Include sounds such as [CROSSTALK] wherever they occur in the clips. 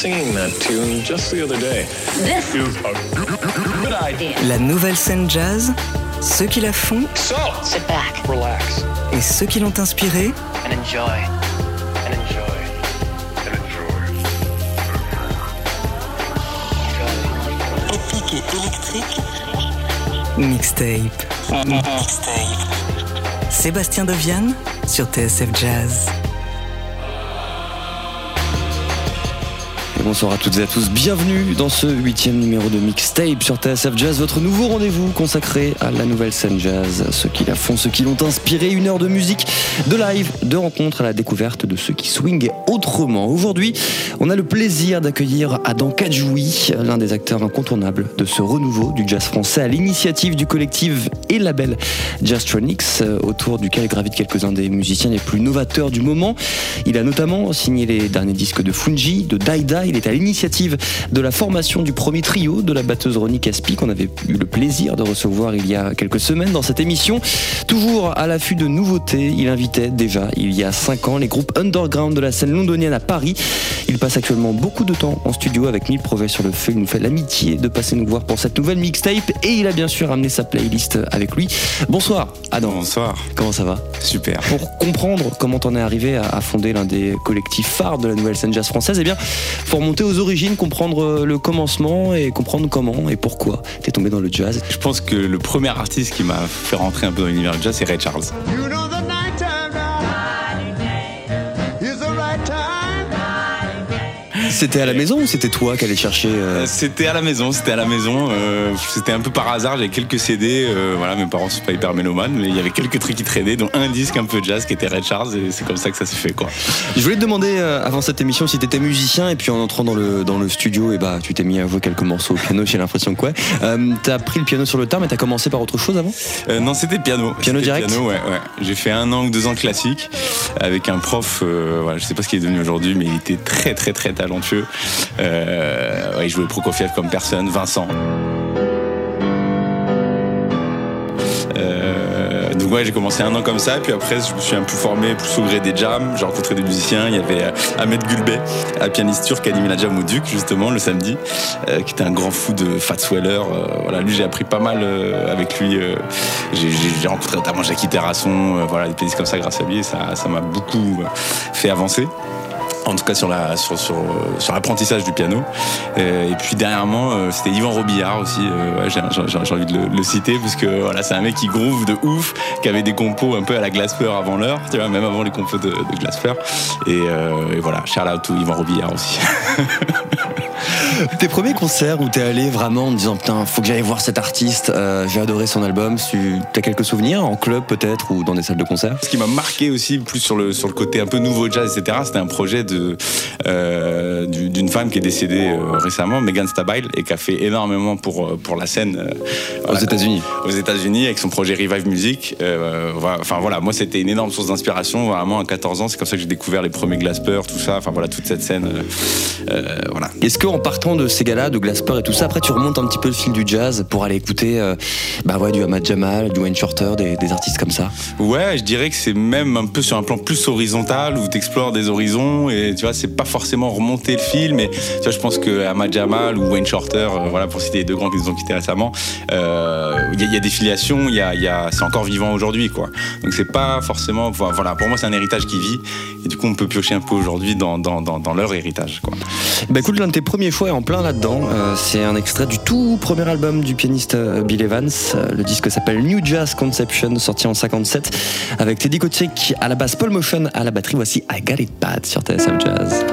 singing that tune just the other day. This is a good idea. La nouvelle scène jazz, ceux qui la font So, Sit back relax et ceux qui l'ont inspirée, and enjoy. And enjoy. épique et électrique, mixtape. [LAUGHS] Sébastien Deviane sur TSF Jazz. Bonsoir à toutes et à tous, bienvenue dans ce huitième numéro de Mixtape sur TSF Jazz, votre nouveau rendez-vous consacré à la nouvelle scène jazz, ceux qui la font, ceux qui l'ont inspiré, une heure de musique, de live, de rencontres à la découverte de ceux qui swingent autrement. Aujourd'hui, on a le plaisir d'accueillir Adam Kadjoui, l'un des acteurs incontournables de ce renouveau du jazz français à l'initiative du collectif et label Jazztronics, euh, autour duquel gravitent quelques-uns des musiciens les plus novateurs du moment. Il a notamment signé les derniers disques de Fungi, de Daida. Il est à l'initiative de la formation du premier trio de la batteuse Ronnie Caspi qu'on avait eu le plaisir de recevoir il y a quelques semaines dans cette émission. Toujours à l'affût de nouveautés, il invitait déjà il y a 5 ans les groupes underground de la scène londonienne à Paris. Il passe actuellement beaucoup de temps en studio avec mille projets sur le feu. Il nous fait l'amitié de passer nous voir pour cette nouvelle mixtape et il a bien sûr amené sa playlist avec lui. Bonsoir Adam. Bonsoir, Comment ça va? Super. pour comprendre comment t'en es arrivé à, à fonder l'un des collectifs phares de la nouvelle scène jazz française, eh bien, faut remonter aux origines, comprendre euh, le commencement et comprendre comment et pourquoi t'es tombé dans le jazz. Je pense que le premier artiste qui m'a fait rentrer un peu dans l'univers du jazz, c'est Ray Charles. C'était à la maison ou c'était toi qui allais chercher euh, Euh, C'était à la maison, c'était à la maison. euh, c'était un peu par hasard, j'avais quelques CD. euh, voilà, mes parents sont pas hyper mélomanes, mais il y avait quelques trucs qui traînaient, dont un disque un peu jazz qui était Ray Charles, et c'est comme ça que ça s'est fait, quoi. Je voulais te demander avant cette émission si t'étais musicien et puis en entrant dans le, dans le studio, et bah, tu t'es mis à jouer quelques morceaux au piano, j'ai l'impression que ouais. T'as pris le piano sur le tard mais t'as commencé par autre chose avant? Non, c'était piano. Piano direct? Piano, ouais, ouais. J'ai fait un an ou deux ans classique avec un prof. Voilà, je sais pas ce qu'il est devenu aujourd'hui, mais il était très très très talentueux. Euh, ouais, il jouait Prokofiev comme personne, Vincent. Euh, donc ouais, j'ai commencé un an comme ça, puis après je me suis un peu formé plus au gré des jams. J'ai rencontré des musiciens. Il y avait euh, Ahmed Gulbey, un pianiste turc qui animait la jam au Duc justement le samedi, euh, qui était un grand fou de Fats Weller. Euh, voilà, lui j'ai appris pas mal avec lui. j'ai- rencontré notamment Jackie Terrasson, voilà des pianistes comme ça grâce à lui, et ça m'a beaucoup fait avancer. En tout cas sur la sur sur sur l'apprentissage du piano. Euh, et puis dernièrement, euh, c'était Yvan Robillard aussi. euh, ouais, j'ai envie de le, citer parce que voilà, c'est un mec qui groove de ouf, qui avait des compos un peu à la Glasper avant l'heure, tu vois, même avant les compos de, de Glasper. Et, et voilà, shout out to Yvan Robillard aussi. [LAUGHS] [LAUGHS] Tes premiers concerts où t'es allé vraiment en disant putain faut que j'aille voir cet artiste, euh, j'ai adoré son album, tu as quelques souvenirs en club peut-être ou dans des salles de concert? Ce qui m'a marqué aussi, plus sur le, sur le côté un peu nouveau jazz, etc., c'était un projet de, euh, du- d'une femme qui est décédée euh, récemment, Megan Stabile, et qui a fait énormément pour, pour la scène aux États-Unis. aux États-Unis avec son projet Revive Music. Enfin voilà, moi c'était une énorme source d'inspiration. Vraiment à 14 ans, c'est comme ça que j'ai découvert les premiers Glasper, tout ça. Enfin voilà, toute cette scène. voilà. Est-ce qu'en partant de ces gars-là, de Glasper et tout ça, après tu remontes un petit peu le fil du jazz pour aller écouter euh, bah ouais, du Ahmad Jamal, du Wayne Shorter, des, des artistes comme ça Ouais, je dirais que c'est même un peu sur un plan plus horizontal où tu explores des horizons et tu vois, c'est pas forcément remonter le fil, mais tu vois, je pense que Ahmad Jamal ou Wayne Shorter, euh, voilà, pour citer les deux grands qui nous ont quittés récemment, euh, il y, a- il y a des filiations, il y a, y a- c'est encore vivant aujourd'hui, quoi. Donc c'est pas forcément, voilà, pour moi c'est un héritage qui vit et du coup on peut piocher un peu aujourd'hui dans, dans, dans, dans leur héritage, quoi. Bah écoute, l'un de tes premiers choix en plein là-dedans. Euh, c'est un extrait du tout premier album du pianiste euh, Bill Evans. Euh, le disque s'appelle New Jazz Conception, sorti en 57, avec Teddy Kotick à la basse, Paul Motion à la batterie. Voici I Got It Bad sur TSM Jazz.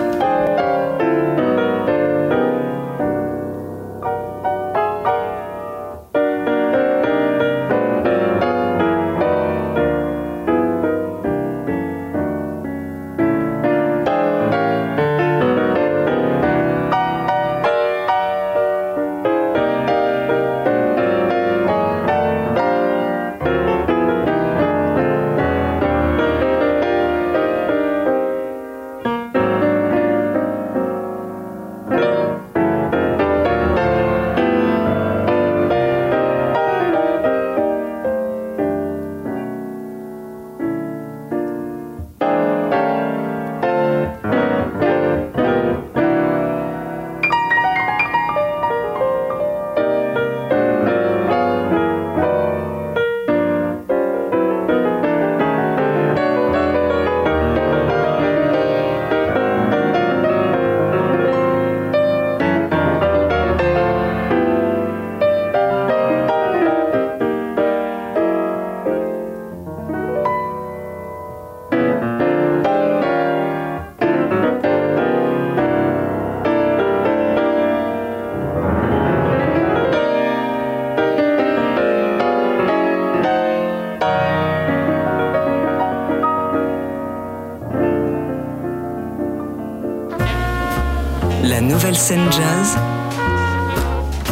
Scène jazz,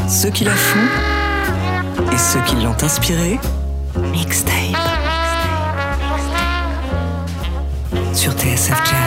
ceux qui la font et ceux qui l'ont inspirée. Mixtape. Sur TSF Jazz.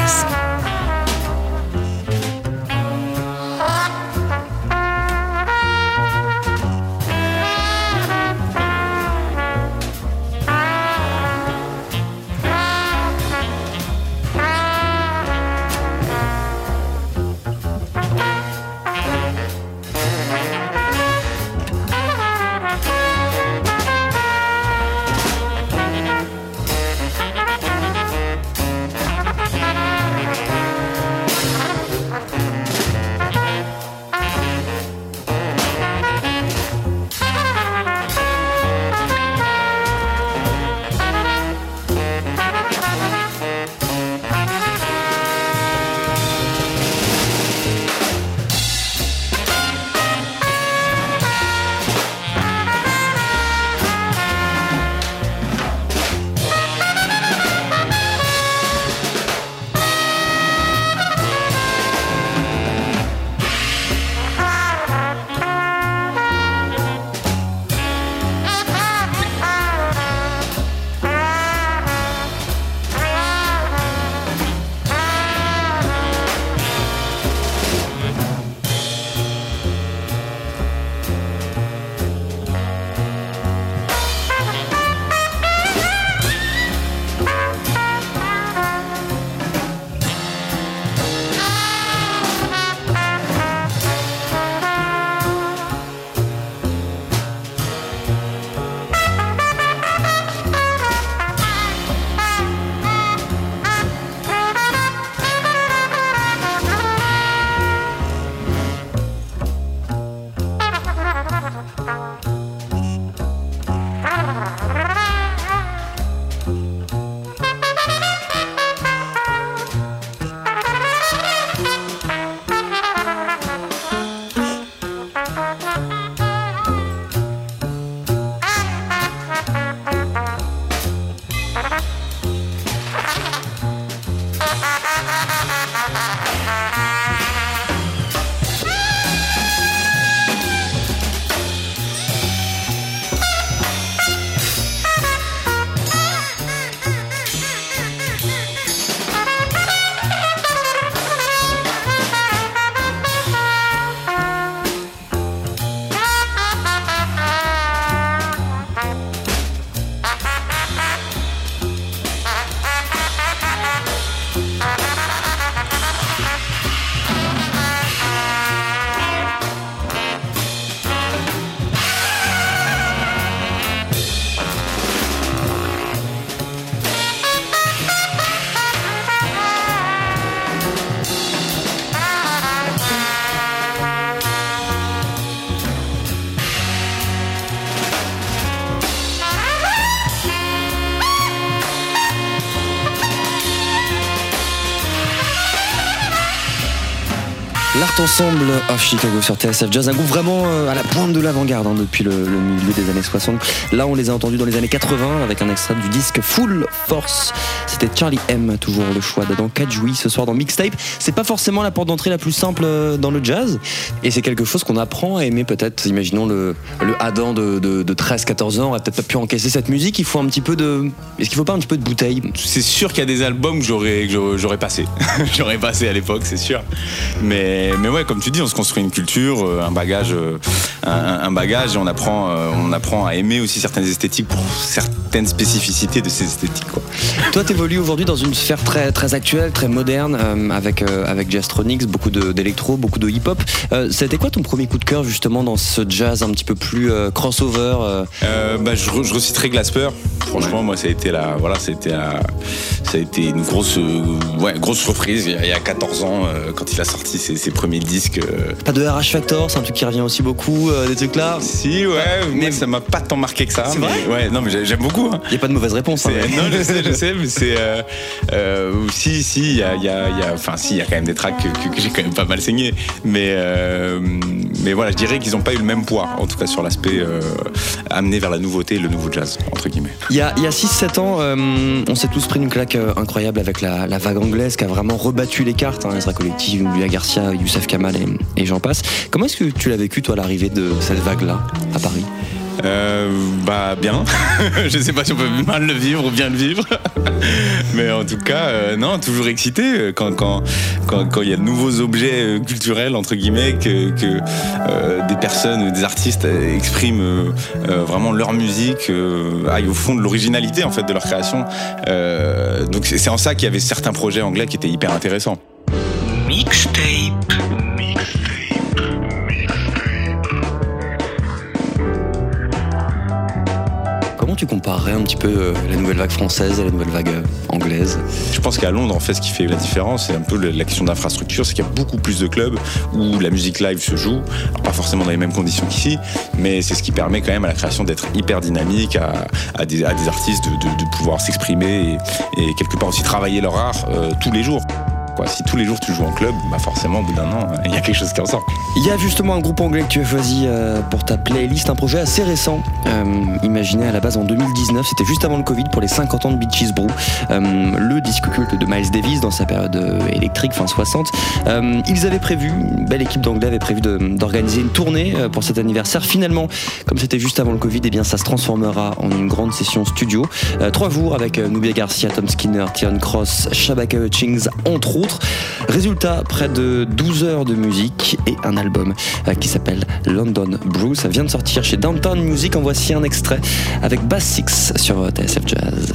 Ensemble of Chicago sur TSF Jazz, un groupe vraiment euh, à la pointe de l'avant-garde hein, depuis le, milieu des années 60. Là, on les a entendus dans les années 80 avec un extrait du disque Full Force. C'était Charlie M, toujours le choix d'Adam Kadjoui ce soir dans Mixtape. C'est pas forcément la porte d'entrée la plus simple euh, dans le jazz, et c'est quelque chose qu'on apprend à aimer peut-être. Imaginons le, le Adam de, de, de 13-14 ans aurait peut-être pas pu encaisser cette musique. Il faut un petit peu de. Est-ce qu'il faut pas un petit peu de bouteille? C'est sûr qu'il y a des albums que j'aurais passé. [LAUGHS] j'aurais passé à l'époque, c'est sûr. Mais, mais ouais, comme tu dis, on se construit une culture, euh, un bagage, euh, un, un bagage, et on apprend, euh, on apprend à aimer aussi certaines esthétiques pour certaines spécificités de ces esthétiques. Quoi. Toi, t'évolues aujourd'hui dans une sphère très, très actuelle, très moderne, euh, avec, euh, avec Jazztronics, beaucoup d'électro, beaucoup de hip-hop. Euh, C'était quoi ton premier coup de cœur justement dans ce jazz un petit peu plus crossover bah, je, re- je reciterai Glasper. Franchement, moi, ça a été la, voilà, ça a été la- ça a été une grosse, ouais, grosse surprise. Il y a, il y a 14 ans, quand il a sorti ses, ses premiers disques. Euh, Pas de RH Factor, c'est un truc qui revient aussi beaucoup, euh, des trucs là. Si, ouais, Mais- mais ça m'a pas tant marqué que ça. C'est vrai Ouais, non, mais j'ai- j'aime beaucoup. hein. Il n'y a pas de mauvaise réponse. hein, mais- non, je sais, je sais, mais c'est. Euh, euh, si, si, il y a, y a- y a- enfin, si, il y a quand même des tracks que, que- que j'ai quand même pas mal saigné. Mais, mais voilà, je dirais qu'ils n'ont pas eu le même poids, en tout cas sur l'aspect amené vers la nouveauté, le nouveau jazz, entre guillemets. Il y a, y a 6-7 ans, on s'est tous pris une claque incroyable avec la, la vague anglaise qui a vraiment rebattu les cartes. Hein, Ezra Collective, Julia Garcia, Youssef Kamal et, j'en passe. Comment est-ce que tu l'as vécu, toi, l'arrivée de cette vague-là à Paris? Euh, bah bien. [LAUGHS] je sais pas si on peut mal le vivre ou bien le vivre, [LAUGHS] mais en tout cas, euh, non, toujours excité euh, quand quand quand quand il y a de nouveaux objets euh, culturels entre guillemets que, que des personnes, des artistes expriment vraiment leur musique, aillent au fond de l'originalité en fait de leur création. Donc c'est en ça qu'il y avait certains projets anglais qui étaient hyper intéressants. Tu comparerais un petit peu euh, la nouvelle vague française et la nouvelle vague euh, anglaise? Je pense qu'à Londres, en fait, ce qui fait la différence, c'est un peu la question d'infrastructure, c'est qu'il y a beaucoup plus de clubs où la musique live se joue, pas forcément dans les mêmes conditions qu'ici, mais c'est ce qui permet quand même à la création d'être hyper dynamique, à, à des, à artistes de, pouvoir s'exprimer et, et quelque part aussi travailler leur art euh, tous les jours. Si tous les jours tu joues en club, bah forcément au bout d'un an, il y a quelque chose qui en sort. Il y a justement un groupe anglais que tu as choisi euh, pour ta playlist, un projet assez récent, euh, imaginé à la base en 2019, c'était juste avant le Covid pour les 50 ans de Beaches Brew, euh, le disque culte de Miles Davis dans sa période euh, électrique fin 60. Euh, ils avaient prévu, une belle équipe d'anglais avait prévu d'organiser une tournée euh, pour cet anniversaire. Finalement, comme c'était juste avant le Covid, eh bien ça se transformera en une grande session studio. Euh, trois jours avec euh, Nubia Garcia, Tom Skinner, Tyrone Cross, Shabaka Hutchings, entre autres. Résultat, près de 12 heures de musique et un album euh, qui s'appelle London Brew. Ça vient de sortir chez Downtown Music. En voici un extrait avec Bass 6 sur euh, TSF Jazz.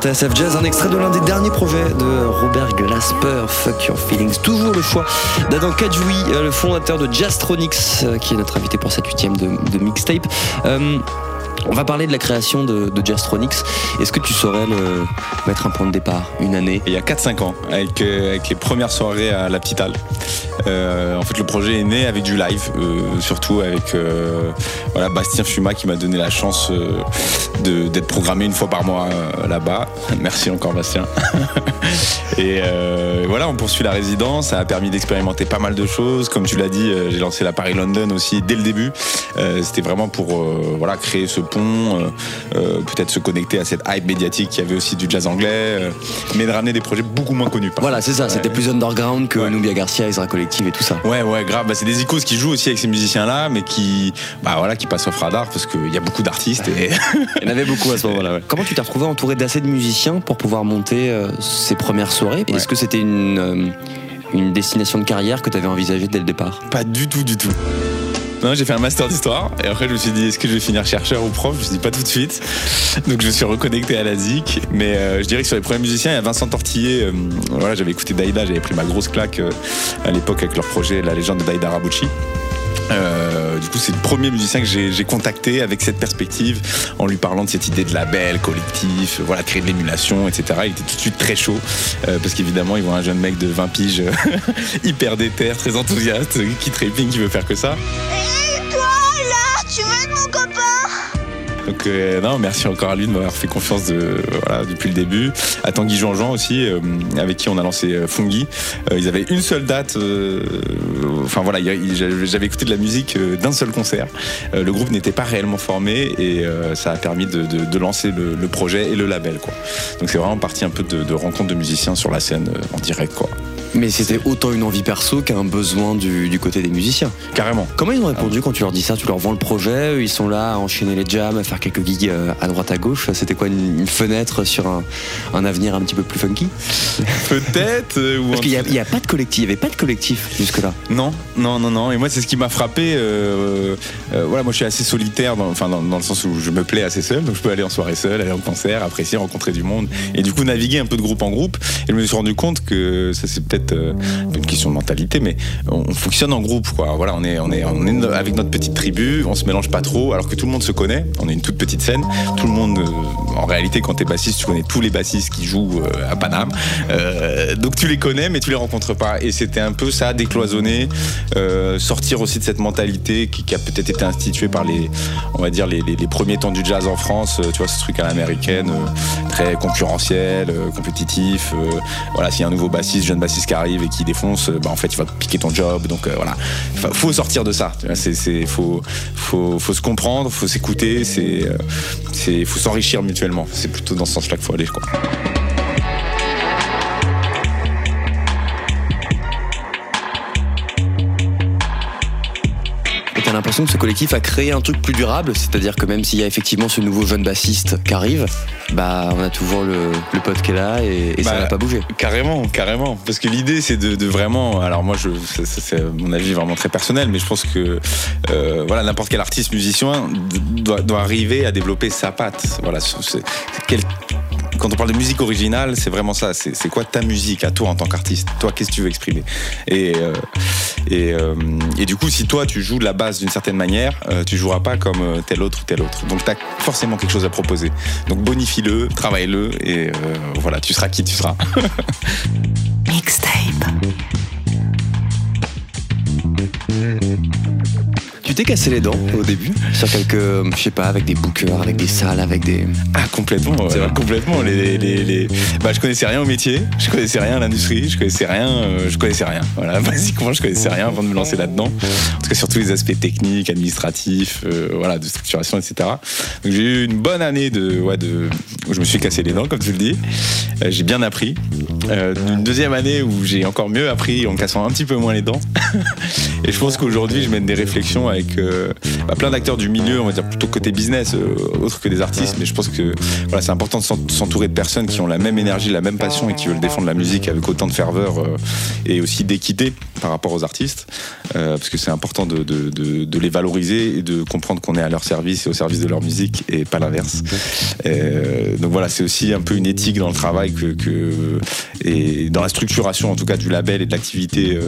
Sur TSF Jazz, un extrait de l'un des derniers projets de Robert Glasper, Fuck Your Feelings. Toujours le choix d'Adam Kajoui, euh, le fondateur de Jaztronics, euh, qui est notre invité pour cette huitième de, mixtape. Euh, on va parler de la création de, de Jaztronics. Est-ce que tu saurais mettre un point de départ, une année? Il y a 4-5 ans, avec, les premières soirées à la Petite Halle. En fait, le projet est né avec du live, surtout avec Bastien Fuma qui m'a donné la chance d'être programmé une fois par mois euh, là-bas. Merci encore Bastien. [LAUGHS] Et euh, voilà, on poursuit la résidence. Ça a permis d'expérimenter pas mal de choses. Comme tu l'as dit, euh, j'ai lancé la Paris-London aussi dès le début. Euh, C'était vraiment pour euh, voilà, créer ce pont, peut-être se connecter à cette hype médiatique qui avait aussi du jazz anglais, mais de ramener des projets beaucoup moins connus. Voilà, c'est ça, c'était Ouais. plus underground que Ouais. Nubia Garcia, Isra Collective et tout ça. Ouais, ouais, grave. Bah, c'est des icônes qui jouent aussi avec ces musiciens-là, mais qui, bah voilà, qui passent au radar parce qu'il y a beaucoup d'artistes et [LAUGHS] en avait beaucoup à ce moment-là. ouais. Comment tu t'es retrouvé entouré d'assez de musiciens pour pouvoir monter euh, ces premières soirées? Est-ce que c'était une, euh, une destination de carrière que tu avais envisagée dès le départ? Pas du tout, du tout. Non, j'ai fait un master d'histoire et après je me suis dit est-ce que je vais finir chercheur ou prof? Je me suis dit pas tout de suite. Donc je me suis reconnecté à la ZIC. Mais euh, je dirais que sur les premiers musiciens, il y a Vincent Tortillet. euh, voilà, j'avais écouté Daïda, j'avais pris ma grosse claque euh, à l'époque avec leur projet La légende de Daïda Rabucci. Euh, du coup, c'est le premier musicien que j'ai contacté avec cette perspective, en lui parlant de cette idée de label, collectif, voilà, créer de l'émulation, etc. Il était tout de suite très chaud, euh, parce qu'évidemment, il voit un jeune mec de 20 piges, [LAUGHS] hyper déter, très enthousiaste, qui trépigne, qui veut faire que ça. Et toi, là, tu veux mon copain? Donc euh, non, merci encore à lui de m'avoir fait confiance depuis le début. À Tanguy Jean-Jean aussi, euh, avec qui on a lancé euh, Fungi. Ils avaient une seule date. Enfin voilà, j'avais écouté de la musique d'un seul concert. Le groupe n'était pas réellement formé et ça a permis de, lancer le, projet et le label. Donc c'est vraiment parti un peu de, de rencontres de musiciens sur la scène en direct. Mais c'était autant une envie perso qu'un besoin du, du côté des musiciens. Carrément. Comment ils ont répondu quand tu leur dis ça? Tu leur vends le projet, ils sont là à enchaîner les jams, à faire quelques gigs euh, à droite à gauche. C'était quoi une, une fenêtre sur un, un avenir un petit peu plus funky? Peut-être. euh, Parce qu'il n'y a, pas de collectif, il n'y avait pas de collectif jusque-là. Non, non, non, non. Et moi, c'est ce qui m'a frappé. euh, euh, voilà, moi, je suis assez solitaire, dans, enfin, dans, dans le sens où je me plais assez seul. Donc, je peux aller en soirée seul, aller en concert, apprécier, rencontrer du monde, et du coup naviguer un peu de groupe en groupe. Et je me suis rendu compte que ça, c'est peut-être euh, une question de mentalité, mais on, on fonctionne en groupe, quoi. Voilà, on est, on est, avec notre petite tribu, on se mélange pas trop, alors que tout le monde se connaît. On est une toute petite scène. Tout le monde, euh, en réalité, quand t'es bassiste, tu connais tous les bassistes qui jouent euh, à Paname. Euh, donc, tu les connais, mais tu les rencontres pas. Et c'était un peu ça, décloisonner, euh, sortir aussi de cette mentalité qui, a peut-être été instituée par les, on va dire, les, premiers temps du jazz en France. Tu vois, ce truc à l'américaine, très concurrentiel, compétitif. voilà, s'il y a un nouveau bassiste, jeune bassiste qui arrive et qui défonce, euh, bah, en fait, il va piquer ton job. Donc euh, voilà, faut sortir de ça. C'est, faut, se comprendre, faut s'écouter, euh, c'est, faut s'enrichir mutuellement. C'est plutôt dans ce sens-là qu'il faut aller, quoi. Et t'as l'impression que ce collectif a créé un truc plus durable, c'est-à-dire que même s'il y a effectivement ce nouveau jeune bassiste qui arrive, bah on a toujours le, le pote qui est là et, et ça Bah, va pas bouger. Carrément, carrément. Parce que l'idée, c'est de, de vraiment. Alors moi, je, ça- ça, c'est mon avis vraiment très personnel, mais je pense que euh, voilà, n'importe quel artiste musicien doit, doit arriver à développer sa patte. Voilà, quel- quand on parle de musique originale, c'est vraiment ça. C'est quoi ta musique à toi en tant qu'artiste? Toi, qu'est-ce que tu veux exprimer? Et euh, euh, et du coup, si toi tu joues de la basse d'une certaine manière, euh, tu joueras pas comme euh, tel autre ou tel autre. Donc tu as forcément quelque chose à proposer. Donc bonifie-le, travaille-le et voilà, tu seras qui tu seras. [LAUGHS] Mixtape. T'es cassé les dents au début sur quelques, je sais pas, avec des bookers, avec des salles, avec des. Ah complètement, ouais, C'est vrai complètement. Les, les, les- Bah, je connaissais rien au métier, je connaissais rien à l'industrie, je connaissais rien, euh, je connaissais rien. Voilà, [LAUGHS] basiquement, je connaissais rien avant de me lancer là-dedans. En tout cas, sur tous les aspects techniques, administratifs, euh, voilà, de structuration, etc. Donc j'ai eu une bonne année de, ouais, de, où je me suis cassé les dents, comme tu le dis. Euh, j'ai bien appris. Euh, une deuxième année où j'ai encore mieux appris en me cassant un petit peu moins les dents. [LAUGHS] Et je pense qu'aujourd'hui, je mène des réflexions avec euh, bah, plein d'acteurs du milieu, on va dire plutôt côté business, euh, autre que des artistes. Mais je pense que voilà, c'est important de s'en- s'entourer de personnes qui ont la même énergie, la même passion et qui veulent défendre la musique avec autant de ferveur euh, et aussi d'équité par rapport aux artistes, euh, parce que c'est important de, les valoriser et de comprendre qu'on est à leur service et au service de leur musique et pas l'inverse. Donc voilà, c'est aussi un peu une éthique dans le travail que, et dans la structuration en tout cas du label et de l'activité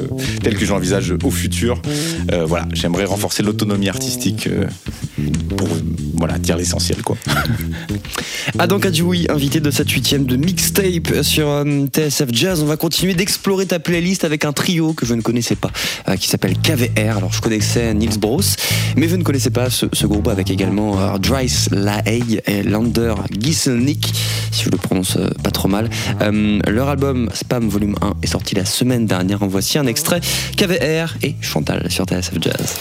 telle que j'envisage au futur. Voilà, j'aimerais renforcer l'autonomie artistique euh, voilà dire l'essentiel quoi. [LAUGHS] Adam Kadjoui, invité de cette huitième de mixtape sur euh, TSF Jazz. On va continuer d'explorer ta playlist avec un trio que je ne connaissais pas, euh, qui s'appelle KVR. Alors je connaissais Niels Bros, mais je ne connaissais pas ce, groupe avec également euh, Dries Lahaye et Lander Gisselnick, si je le prononce euh, pas trop mal. Leur album Spam Volume 1 est sorti la semaine dernière. En voici un extrait KVR et Chantal sur TSF Jazz.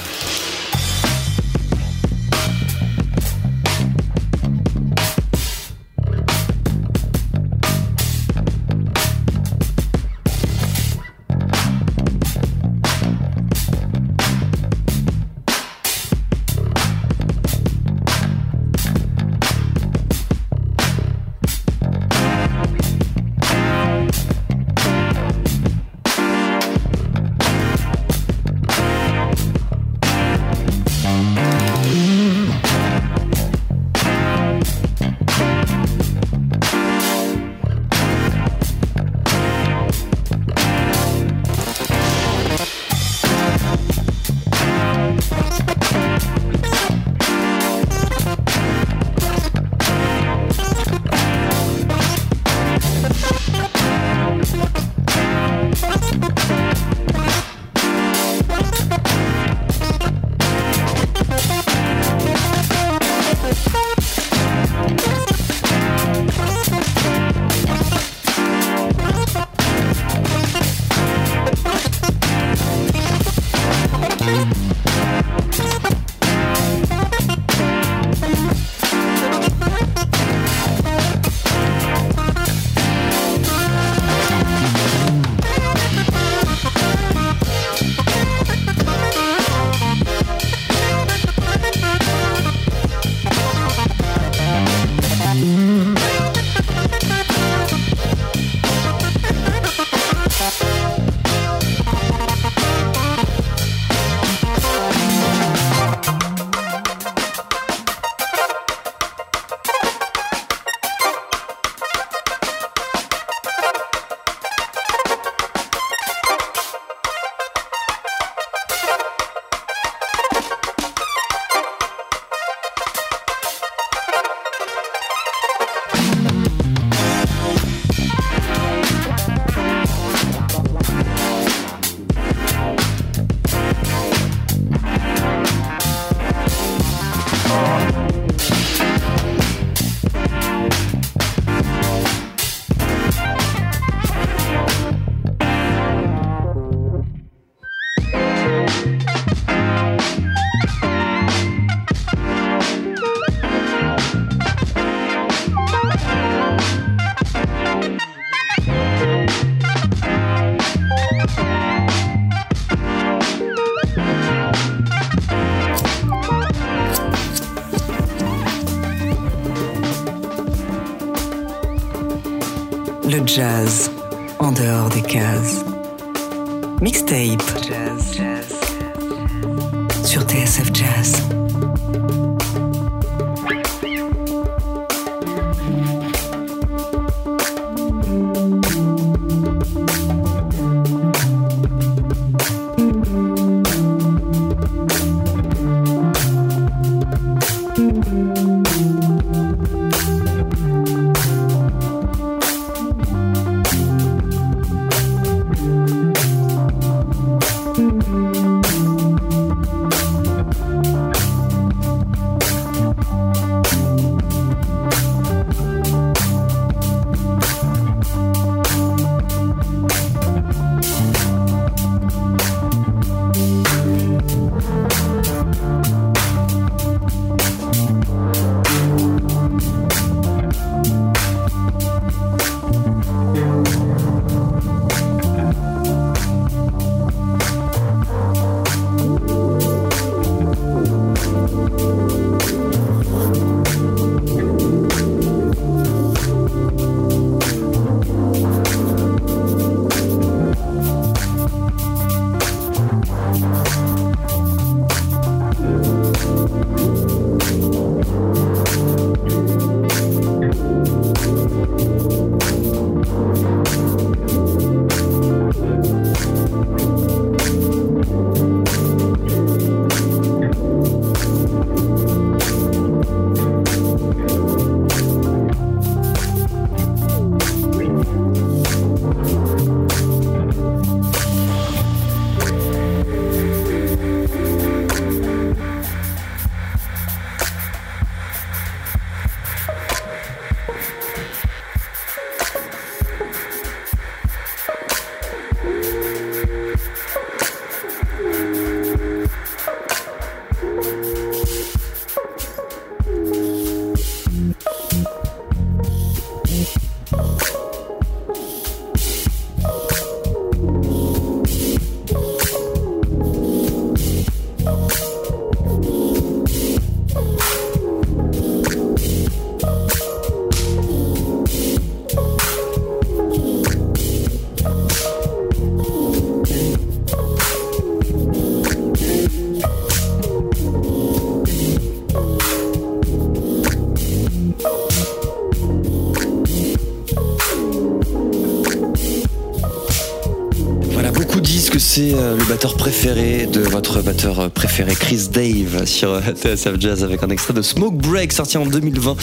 Batteur préféré de votre batteur préféré, Chris Dave, sur TSF Jazz avec un extrait de Smoke Break sorti en 2020.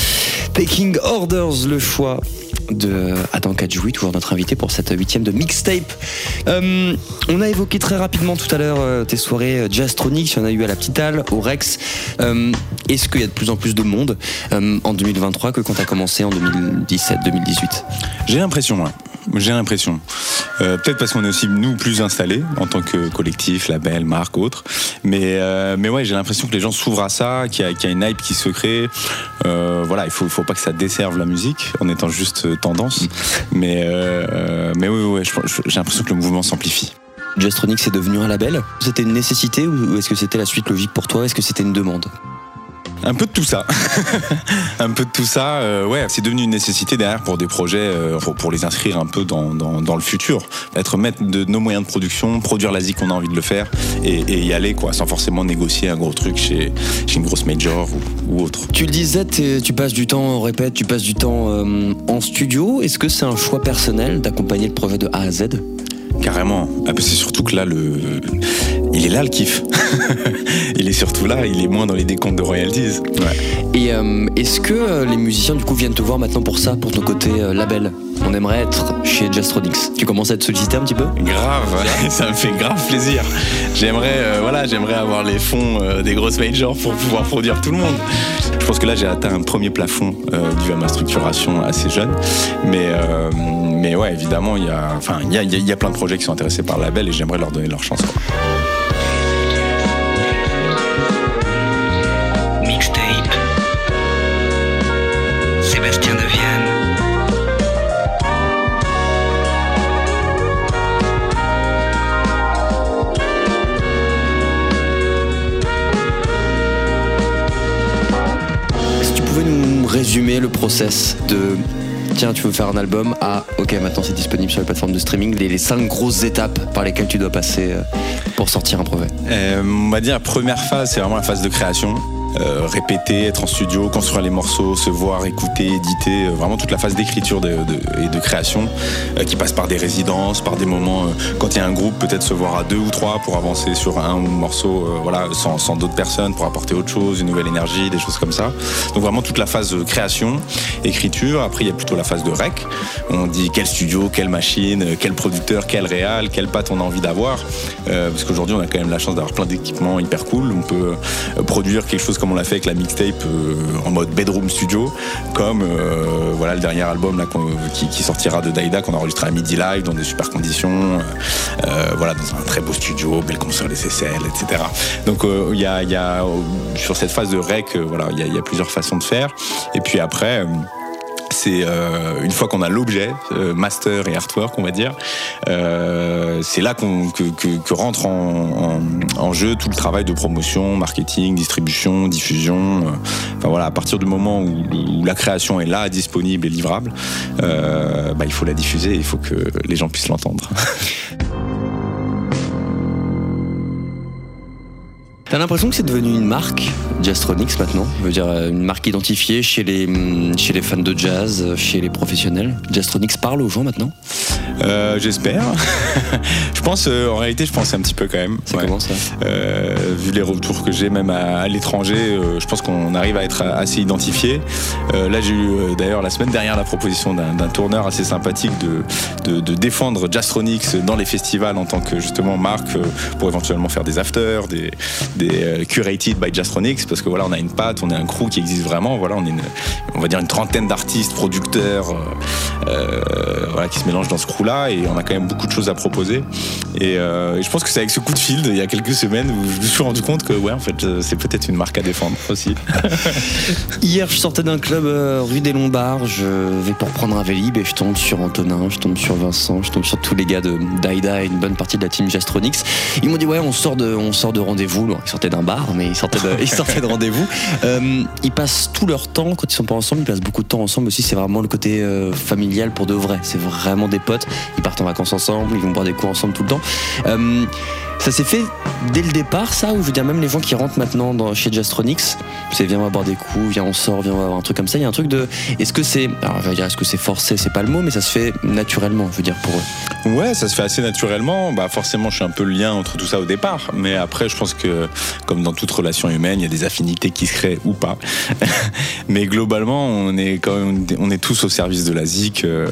Taking Orders, le choix de Adam Kadjoui, toujours notre invité pour cette huitième de mixtape. Euh, on a évoqué très rapidement tout à l'heure euh, tes soirées euh, Jazstronics, il y en a eu à la Petite Halle, au Rex. Est-ce qu'il y a de plus en plus de monde en 2023 que quand tu as commencé en 2017-2018 J'ai l'impression, ouais. J'ai l'impression. Euh, Peut-être parce qu'on est aussi, nous, plus installés en tant que collectif, label, marque, autre. Mais, euh, mais ouais, j'ai l'impression que les gens s'ouvrent à ça, qu'il y, a- une hype qui se crée. Euh, voilà, il faut, faut pas que ça desserve la musique en étant juste tendance. Mais, mais oui, je- j'ai l'impression que le mouvement s'amplifie. Jazstronics est devenu un label? C'était une nécessité ou est-ce que c'était la suite logique pour toi? Est-ce que c'était une demande? Un peu de tout ça. [LAUGHS] un peu de tout ça. euh, ouais, c'est devenu une nécessité derrière pour des projets, euh, pour, les inscrire un peu dans, dans, dans le futur. Être maître de nos moyens de production, produire la zik qu'on a envie de le faire et, et y aller, quoi, sans forcément négocier un gros truc chez, chez une grosse major ou, ou autre. Tu le disais, tu passes du temps en répète, tu passes du temps euh, en studio. Est-ce que c'est un choix personnel d'accompagner le projet de A à Z? Carrément. Ah, c'est surtout que là, le, il est là le kiff. [LAUGHS] il est surtout là, il est moins dans les décomptes de royalties. Ouais. Et euh, est-ce que euh, les musiciens du coup viennent te voir maintenant pour ça, pour ton côté euh, label? On aimerait être chez Jazstronics. Tu commences à être sollicité un petit peu? Grave, [LAUGHS] ça me fait grave plaisir. J'aimerais, voilà, j'aimerais avoir les fonds des grosses majors pour pouvoir produire tout le monde. Je pense que là, j'ai atteint un premier plafond dû à ma structuration assez jeune. Mais, mais ouais, évidemment, il y a, enfin, il y a, y a- il y a plein de projets qui sont intéressés par le label et j'aimerais leur donner leur chance. quoi. Résumer le process de tiens, tu veux faire un album? Ah, ok, maintenant c'est disponible sur les plateformes de streaming. Les, les cinq grosses étapes par lesquelles tu dois passer euh, pour sortir un projet. Euh, on va dire la première phase, c'est vraiment la phase de création. Euh, répéter, être en studio, construire les morceaux, se voir, écouter, éditer, euh, vraiment toute la phase d'écriture de- de- et de création euh, qui passe par des résidences, par des moments euh, quand il y a un groupe, peut-être se voir à deux ou trois pour avancer sur un morceau, euh, voilà, sans, sans d'autres personnes, pour apporter autre chose, une nouvelle énergie, des choses comme ça. Donc vraiment toute la phase de création, écriture. Après il y a plutôt la phase de rec. On dit quel studio, quelle machine, euh, quel producteur, quel réal, quelle patte on a envie d'avoir. Euh, parce qu'aujourd'hui on a quand même la chance d'avoir plein d'équipements hyper cool. On peut euh, produire quelque chose comme on l'a fait avec la mixtape euh, en mode bedroom studio, comme euh, voilà le dernier album qui, sortira de Daida qu'on a enregistré à Midi Live dans des super conditions, euh, voilà dans un très beau studio, belle console SSL, etc. Donc il y a, sur cette phase de rec, voilà il y a plusieurs façons de faire. Et puis après. C'est euh, une fois qu'on a l'objet, euh, master et artwork, on va dire, euh, c'est là que, rentre en, jeu tout le travail de promotion, marketing, distribution, diffusion. enfin voilà, à partir du moment où, la création est là, disponible et livrable, bah, il faut la diffuser, il faut que les gens puissent l'entendre. [LAUGHS] T'as l'impression que c'est devenu une marque, Jazstronics maintenant Je veux dire, euh, une marque identifiée chez les, hum, chez les fans de jazz, euh, chez les professionnels. Jazstronics parle aux gens maintenant Euh, J'espère. [LAUGHS] je pense, euh, en réalité, je pense un petit peu quand même. Ça Ouais. commence. Euh, vu les retours que j'ai même à, à l'étranger, je pense qu'on arrive à être assez identifié. Là, j'ai eu d'ailleurs la semaine dernière la proposition d'un tourneur assez sympathique de, de, de défendre Jazstronics dans les festivals en tant que justement marque pour éventuellement faire des afters, des, des euh, curated by Jazstronics, parce que voilà, on a une patte, on est un crew qui existe vraiment. Voilà, on est une, on va dire une trentaine d'artistes, producteurs, euh, euh, voilà, qui se mélangent dans ce crew-là, et on a quand même beaucoup de choses à proposer. Et, je pense que c'est avec ce coup de fil il y a quelques semaines où je me suis rendu compte que ouais, en fait, c'est peut-être une marque à défendre aussi. [LAUGHS] Hier, je sortais d'un club rue des Lombards, je vais pour prendre un vélib et je tombe sur Antonin, je tombe sur Vincent, je tombe sur tous les gars de Daida et une bonne partie de la team Jastronix. Ils m'ont dit ouais, on sort de, on sort de rendez-vous. Ils sortaient d'un bar, mais ils sortaient de, [LAUGHS] ils sortaient de rendez-vous. Euh, ils passent tout leur temps quand ils sont pas ensemble. Ils passent beaucoup de temps ensemble aussi. C'est vraiment le côté euh, familial pour de vrai. C'est vraiment des potes. Ils partent en vacances ensemble, ils vont boire des coups ensemble tout le temps. Euh, Ça s'est fait dès le départ, ça, ou je veux dire, même les gens qui rentrent maintenant dans, chez Jastronix, c'est viens, on va boire des coups, viens, on sort, viens, on va avoir un truc comme ça. Il y a un truc de. Est-ce que c'est. Alors, je vais dire, est-ce que c'est forcé C'est pas le mot, mais ça se fait naturellement, je veux dire, pour eux. Ouais, ça se fait assez naturellement. Bah, forcément, je suis un peu le lien entre tout ça au départ. Mais après, je pense que, comme dans toute relation humaine, il y a des affinités qui se créent ou pas. [LAUGHS] mais globalement, on est quand même, on est tous au service de la ZIC. euh,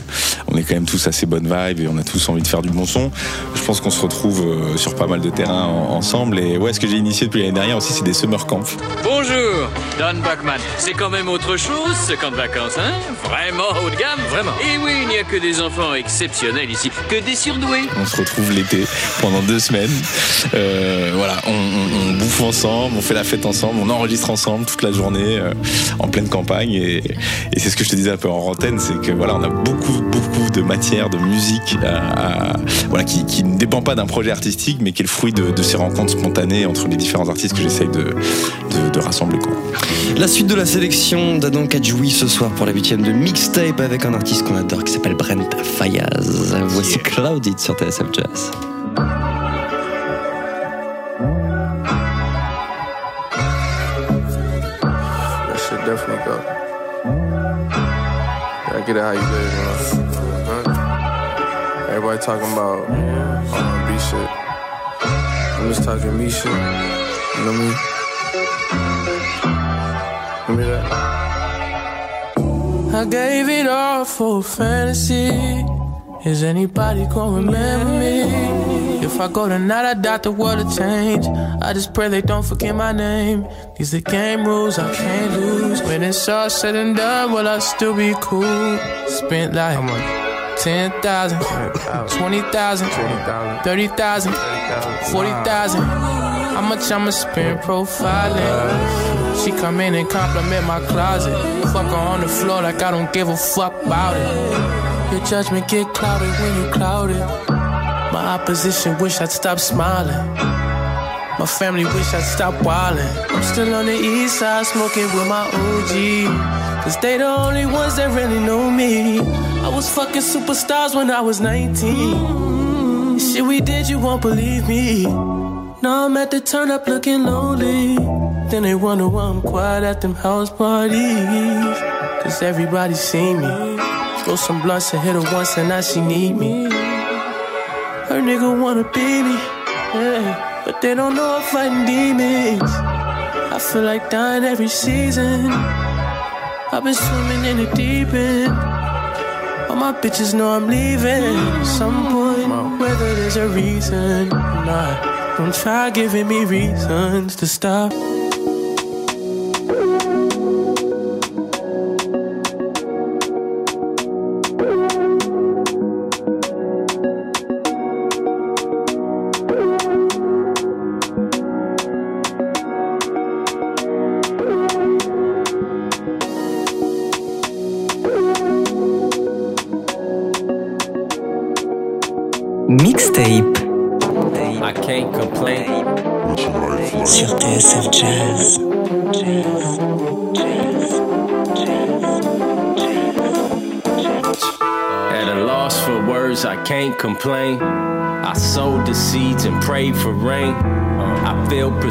On est quand même tous assez bonne vibe et on a tous envie de faire du bon son. Je pense qu'on se retrouve euh, sur pas mal de terrains en- ensemble. Et ouais, ce que j'ai initié depuis l'année dernière aussi, c'est des summer camps. Bonjour, Don Bachman. C'est quand même autre chose, ce camp de vacances, hein? Vraiment haut de gamme? Vraiment. Et oui, il n'y a que des enfants exceptionnels ici, que des surdoués. On se retrouve l'été pendant deux semaines. Euh, voilà, on, on- on bouffe ensemble, on fait la fête ensemble, on enregistre ensemble toute la journée euh, en pleine campagne. Et, et c'est ce que je te disais un peu en antenne, c'est que voilà, on a beaucoup, beaucoup de matière, de musique, à- à- voilà, qui, qui ne dépend pas d'un projet artistique, mais qui est le fruit de, de ces rencontres spontanées entre les différents artistes que j'essaye de, de, de rassembler. Quoi. La suite de la sélection d'Adam Kadjoui ce soir pour la huitième de mixtape avec un artiste qu'on adore qui s'appelle Brent Fayaz. Voici Clouded sur TSF Jazz. That shit definitely go. I get it how you live? Everybody talking about R&B shit. I'm just talking me shit. You know me? Give me that. I gave it all for fantasy. Is anybody gonna remember me? If I go tonight, I doubt the world will change. I just pray they don't forget my name. These the game rules I can't lose. When it's all said and done, will I still be cool? Spent like 10,000, 20,000, 30,000, 40,000. How much I'ma spend profiling? She come in and compliment my closet. Fuck her on the floor like I don't give a fuck about it. Your judgment get clouded when you clouded. My opposition wish I'd stop smiling. My family wish I'd stop wildin'. I'm still on the east side smoking with my OG. Cause they the only ones that really know me. I was fucking superstars when I was 19. The Shit we did, you won't believe me. Now I'm at the turn up looking lonely. Then they wonder why I'm quiet at them house parties. Cause everybody see me. Throw some blunts and hit her once and now she need me. Her nigga wanna be me. Yeah. But they don't know I'm fighting demons. I feel like dying every season. I've been swimming in the deep end. All my bitches know I'm leaving. Some point, whether there's a reason or not. Don't try giving me reasons to stop.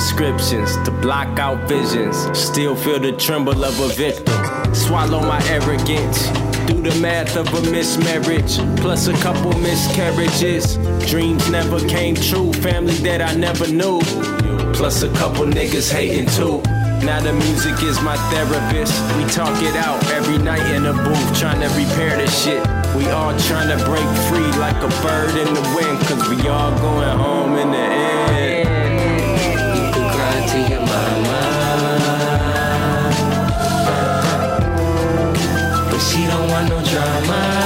Prescriptions to block out visions. Still feel the tremble of a victim. Swallow my arrogance. Do the math of a mismarriage, plus a couple miscarriages. Dreams never came true, family that I never knew. Plus a couple niggas hating too. Now the music is my therapist. We talk it out every night in the booth, trying to repair the shit. We all trying to break free like a bird in the wind, cause we all going home in the end. No drama.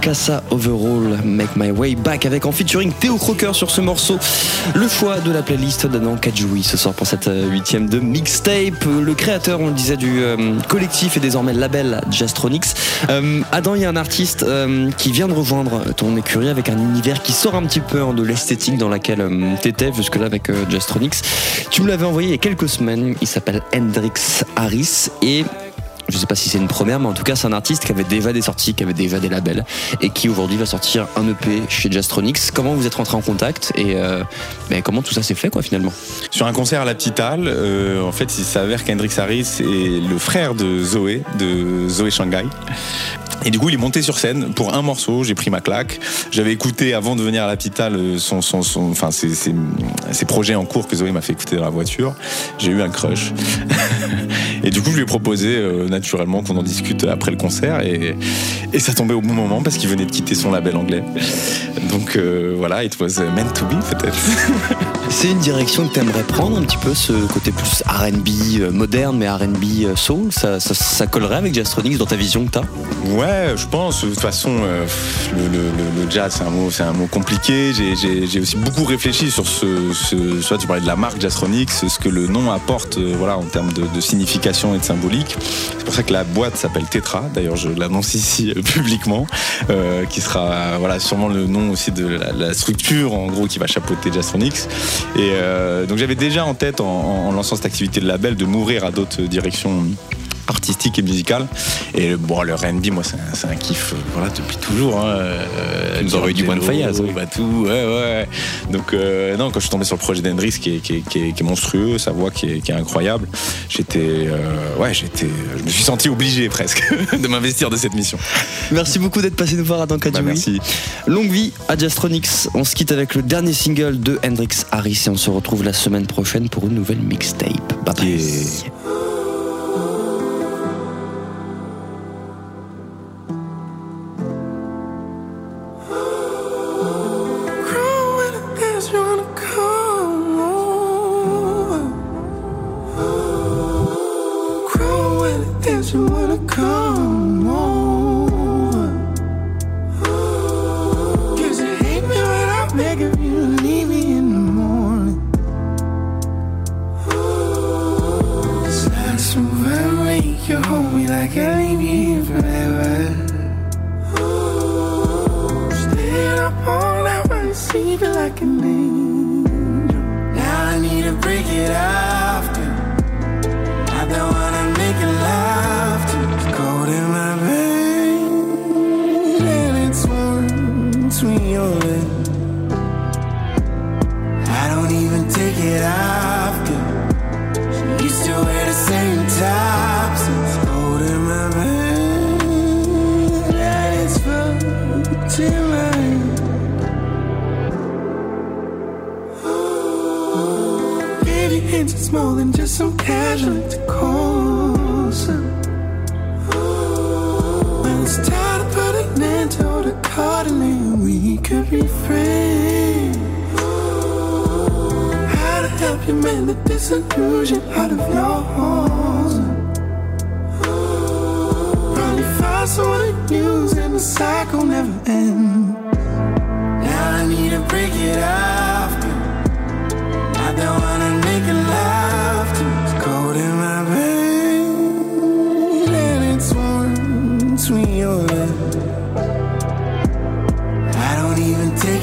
Casa Overall, Make My Way Back, avec en featuring Théo Crocker sur ce morceau. Le choix de la playlist d'Adam Kajoui ce soir pour cette euh, huitième de mixtape. Le créateur, on le disait, du euh, collectif et désormais label Jaztronics. Euh, Adam, il y a un artiste euh, qui vient de rejoindre ton écurie avec un univers qui sort un petit peu hein, de l'esthétique dans laquelle t'étais jusque-là avec Jaztronics. Tu me l'avais envoyé il y a quelques semaines. Il s'appelle Hendrix Harris et je sais pas si c'est une première, mais en tout cas, c'est un artiste qui avait déjà des sorties, qui avait déjà des labels, et qui aujourd'hui va sortir un EP chez Jaztronics. Comment vous êtes rentré en contact et euh, ben, comment tout ça s'est fait, quoi, finalement? Sur un concert à la Petite Halle, euh, en fait, il s'avère qu'Hendrix Harris est le frère de Zoé, de Zoé Shanghai. Et du coup, il est monté sur scène pour un morceau. J'ai pris ma claque. J'avais écouté avant de venir à Petite Halle son, son, son, enfin, ses, ses, ses projets en cours que Zoé m'a fait écouter dans la voiture. J'ai eu un crush. [LAUGHS] et du coup, je lui ai proposé euh, naturellement qu'on en discute après le concert. Et, et ça tombait au bon moment parce qu'il venait de quitter son label anglais. Donc euh, voilà, it was meant to be peut-être. [LAUGHS] C'est une direction que tu aimerais prendre un petit peu, ce côté plus RB euh, moderne, mais RB euh, soul ça, ça, ça, collerait avec Jaztronics dans ta vision que tu as Ouais, je pense. De toute façon, euh, le, le, le, jazz, c'est un mot, c'est un mot compliqué. J'ai aussi beaucoup réfléchi sur ce, ce, soit tu parlais de la marque Jaztronics, ce que le nom apporte, voilà, en termes de, signification et de symbolique. C'est pour ça que la boîte s'appelle Tetra. D'ailleurs, je l'annonce ici publiquement, qui sera, voilà, sûrement le nom aussi de la, structure, en gros, qui va chapeauter Jaztronics. Et euh, donc, j'avais déjà en tête, en, lançant cette activité de label, de m'ouvrir à d'autres directions artistique et musical. Et bon le R&B moi c'est un, un, kiff voilà depuis toujours hein. euh, nous aurait eu du One Fayaz oui. bah tout ouais ouais. Donc euh, non quand je suis tombé sur le projet d'Hendrix qui est, qui, est, qui, est, qui est monstrueux sa voix qui est, qui est incroyable j'étais euh, ouais j'étais je me suis senti obligé presque [LAUGHS] de m'investir de cette mission. Merci beaucoup d'être passé nous voir à Danka bah, merci. Longue vie à Jaztronics on se quitte avec le dernier single de Hendrix Harris et on se retrouve la semaine prochaine pour une nouvelle mixtape. Bye bye. Yeah. part of me and we could be friends. How to help you mend the disillusion out of your halls. Probably find someone to use and the cycle never ends. Now I need to break it off. I don't wanna make it laugh. It's cold in my veins and it's warm between your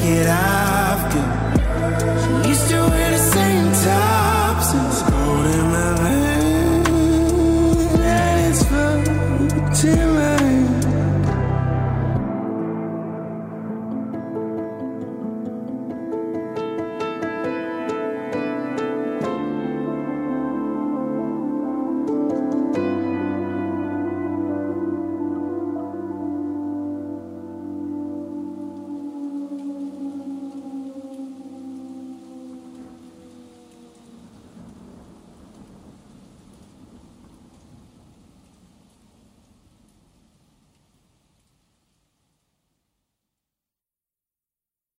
it out.